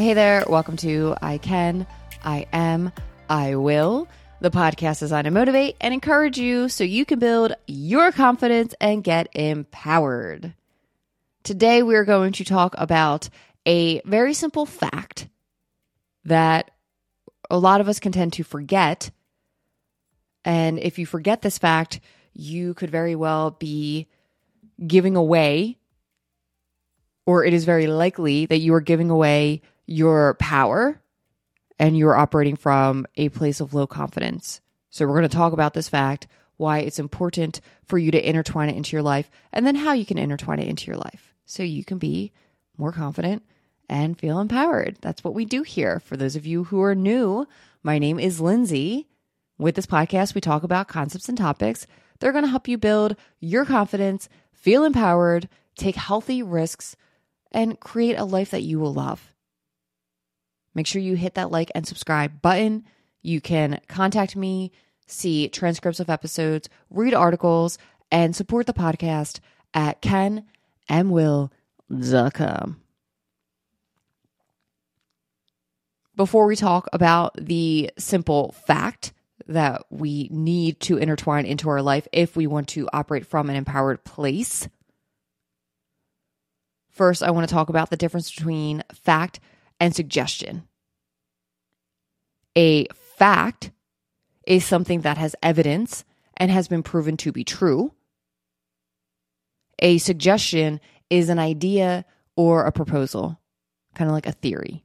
Hey there, welcome to I Can, I Am, I Will, the podcast designed to motivate and encourage you so you can build your confidence and get empowered. Today, we're going to talk about a very simple fact that a lot of us can tend to forget. And if you forget this fact, you could very well be giving away, or it is very likely that you are giving away your power and you're operating from a place of low confidence. So, we're going to talk about this fact, why it's important for you to intertwine it into your life, and then how you can intertwine it into your life so you can be more confident and feel empowered. That's what we do here. For those of you who are new, my name is Lindsay. With this podcast, we talk about concepts and topics. They're going to help you build your confidence, feel empowered, take healthy risks, and create a life that you will love. Make sure you hit that like and subscribe button. You can contact me, see transcripts of episodes, read articles, and support the podcast at icaniamiwill.com. Before we talk about the simple fact that we need to intertwine into our life if we want to operate from an empowered place, first I want to talk about the difference between fact and suggestion. A fact is something that has evidence and has been proven to be true. A suggestion is an idea or a proposal, kind of like a theory.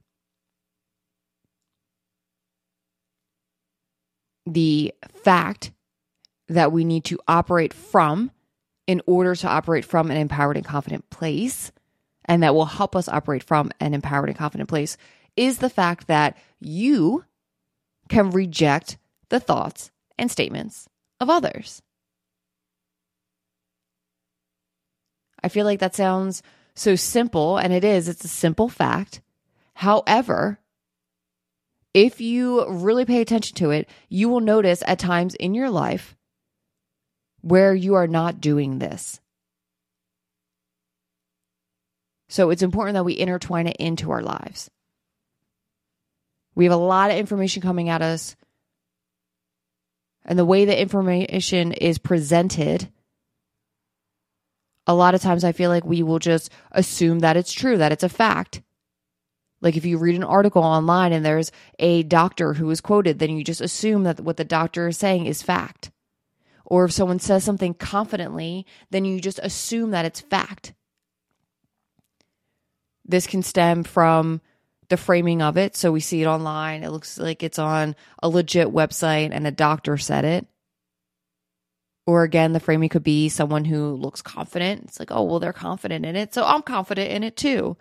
The fact that we need to operate from in order to operate from an empowered and confident place and that will help us operate from an empowered and confident place is the fact that you can reject the thoughts and statements of others. I feel like that sounds so simple, and it is. It's a simple fact. However, if you really pay attention to it, you will notice at times in your life where you are not doing this. So it's important that we intertwine it into our lives. We have a lot of information coming at us. And the way the information is presented, a lot of times I feel like we will just assume that it's true, that it's a fact. Like if you read an article online and there's a doctor who is quoted, then you just assume that what the doctor is saying is fact. Or if someone says something confidently, then you just assume that it's fact. This can stem from the framing of it. So we see it online. It looks like it's on a legit website and a doctor said it. Or again, the framing could be someone who looks confident. It's like, oh, well, they're confident in it. So I'm confident in it too.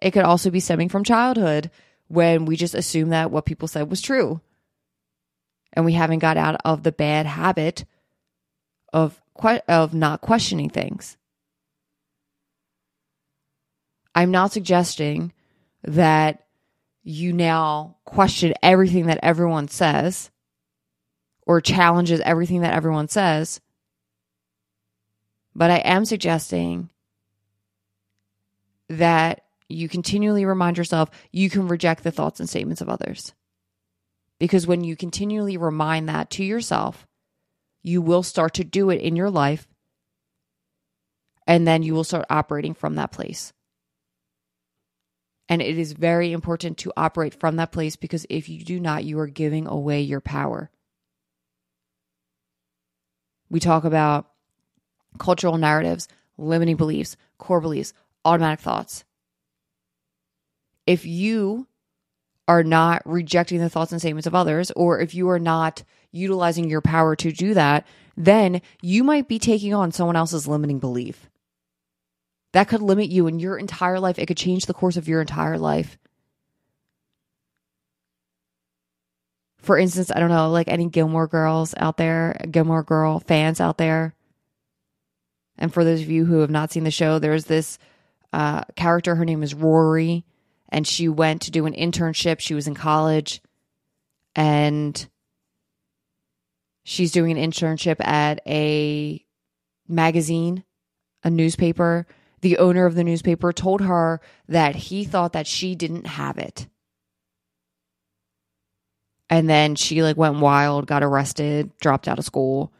It could also be stemming from childhood when we just assume that what people said was true. And we haven't got out of the bad habit of of not questioning things. I'm not suggesting that you now question everything that everyone says or challenges everything that everyone says. But I am suggesting that you continually remind yourself you can reject the thoughts and statements of others. Because when you continually remind that to yourself, you will start to do it in your life. And then you will start operating from that place. And it is very important to operate from that place because if you do not, you are giving away your power. We talk about cultural narratives, limiting beliefs, core beliefs, automatic thoughts. If you are not rejecting the thoughts and statements of others, or if you are not utilizing your power to do that, then you might be taking on someone else's limiting belief. That could limit you in your entire life. It could change the course of your entire life. For instance, I don't know, like any Gilmore Girls out there, Gilmore Girl fans out there. And for those of you who have not seen the show, there's this uh, character. Her name is Rory, and she went to do an internship. She was in college, and she's doing an internship at a magazine, a newspaper the owner of the newspaper told her that he thought that she didn't have it. And then she like went wild, got arrested, dropped out of school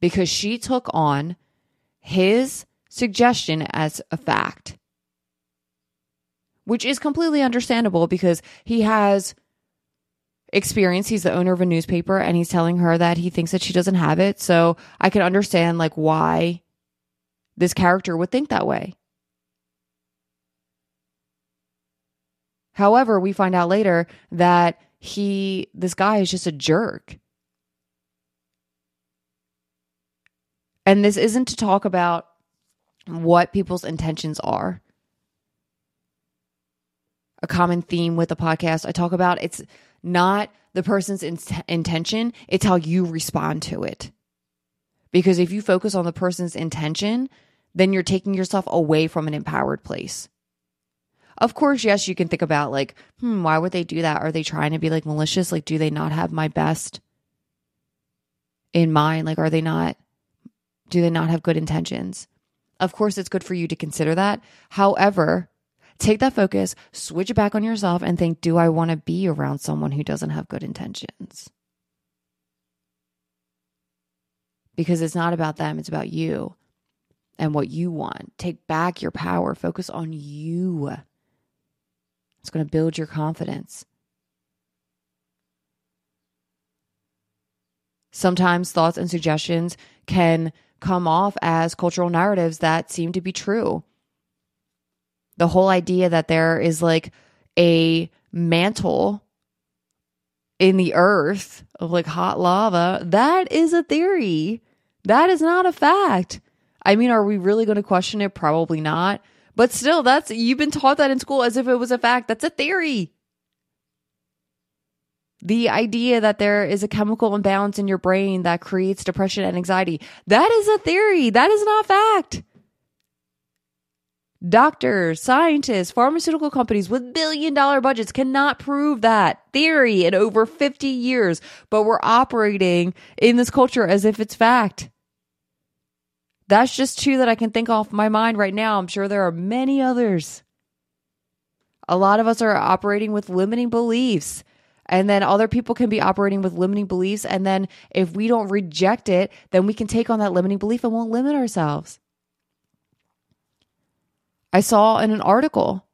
because she took on his suggestion as a fact. Which is completely understandable because he has experience. He's the owner of a newspaper and he's telling her that he thinks that she doesn't have it. So I can understand like why this character would think that way. However, we find out later that he, this guy is just a jerk. And this isn't to talk about what people's intentions are. A common theme with the podcast I talk about it's not the person's in- intention, it's how you respond to it. Because if you focus on the person's intention, then you're taking yourself away from an empowered place. Of course, yes, you can think about like, hmm, why would they do that? Are they trying to be like malicious? Like, do they not have my best in mind? Like, are they not, do they not have good intentions? Of course, it's good for you to consider that. However, take that focus, switch it back on yourself, and think, do I want to be around someone who doesn't have good intentions? Because it's not about them, it's about you and what you want. Take back your power, focus on you. It's going to build your confidence. Sometimes thoughts and suggestions can come off as cultural narratives that seem to be true. The whole idea that there is like a mantle in the earth of like hot lava, that is a theory. That is not a fact. I mean, are we really going to question it? Probably not. But still, that's you've been taught that in school as if it was a fact. That's a theory. The idea that there is a chemical imbalance in your brain that creates depression and anxiety, that is a theory. That is not fact. Doctors, scientists, pharmaceutical companies with billion dollar budgets cannot prove that theory in over 50 years, but we're operating in this culture as if it's fact. That's just two that I can think off my mind right now. I'm sure there are many others. A lot of us are operating with limiting beliefs. And then other people can be operating with limiting beliefs. And then if we don't reject it, then we can take on that limiting belief and won't limit ourselves. I saw in an article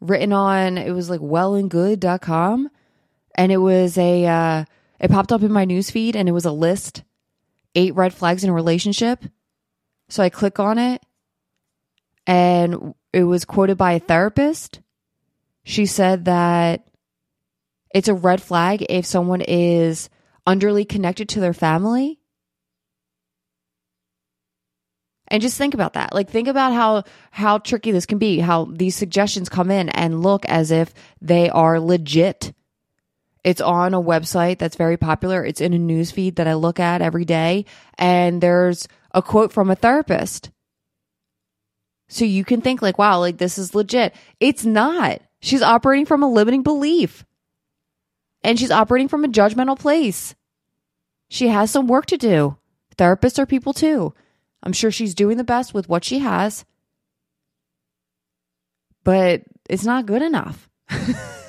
written on, it was like wellandgood.com. And it was a, uh, it popped up in my newsfeed and it was a list eight red flags in a relationship. So I click on it and it was quoted by a therapist. She said that it's a red flag if someone is underly connected to their family. And just think about that. Like think about how how tricky this can be, how these suggestions come in and look as if they are legit. It's on a website that's very popular. It's in a news feed that I look at every day. And there's a quote from a therapist. So you can think like, wow, like this is legit. It's not. She's operating from a limiting belief. And she's operating from a judgmental place. She has some work to do. Therapists are people too. I'm sure she's doing the best with what she has. But it's not good enough.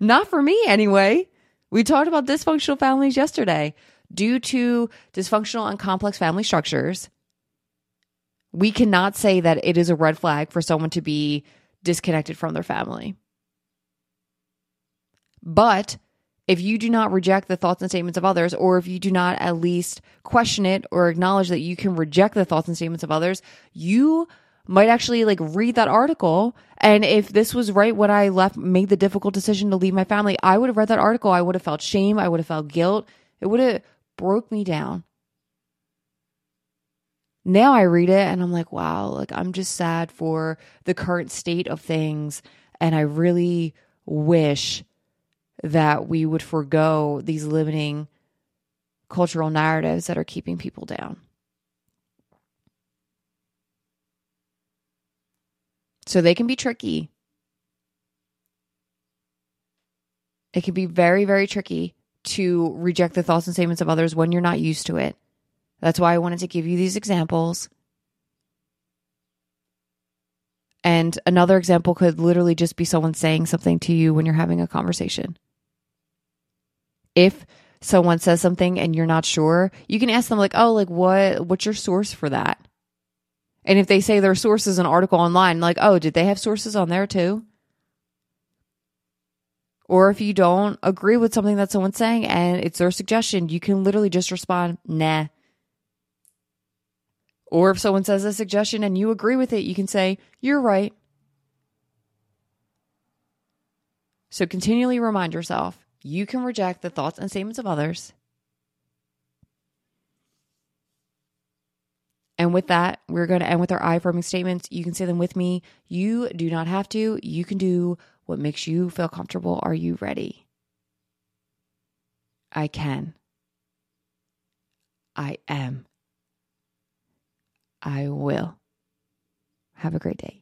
Not for me, anyway. We talked about dysfunctional families yesterday. Due to dysfunctional and complex family structures, we cannot say that it is a red flag for someone to be disconnected from their family. But if you do not reject the thoughts and statements of others, or if you do not at least question it or acknowledge that you can reject the thoughts and statements of others, you might actually like read that article. And if this was right when I left, made the difficult decision to leave my family, I would have read that article. I would have felt shame. I would have felt guilt. It would have broke me down. Now I read it and I'm like, wow, like I'm just sad for the current state of things. And I really wish that we would forego these limiting cultural narratives that are keeping people down. So they can be tricky. It can be very, very tricky to reject the thoughts and statements of others when you're not used to it. That's why I wanted to give you these examples. And another example could literally just be someone saying something to you when you're having a conversation. If someone says something and you're not sure, you can ask them like, "Oh, like what what's your source for that?" And if they say their source is an article online, like, "Oh, did they have sources on there too?" Or if you don't agree with something that someone's saying and it's their suggestion, you can literally just respond, "Nah." Or if someone says a suggestion and you agree with it, you can say, You're right. So continually remind yourself you can reject the thoughts and statements of others. And with that, we're going to end with our I affirming statements. You can say them with me. You do not have to. You can do what makes you feel comfortable. Are you ready? I can. I am. I will. Have a great day.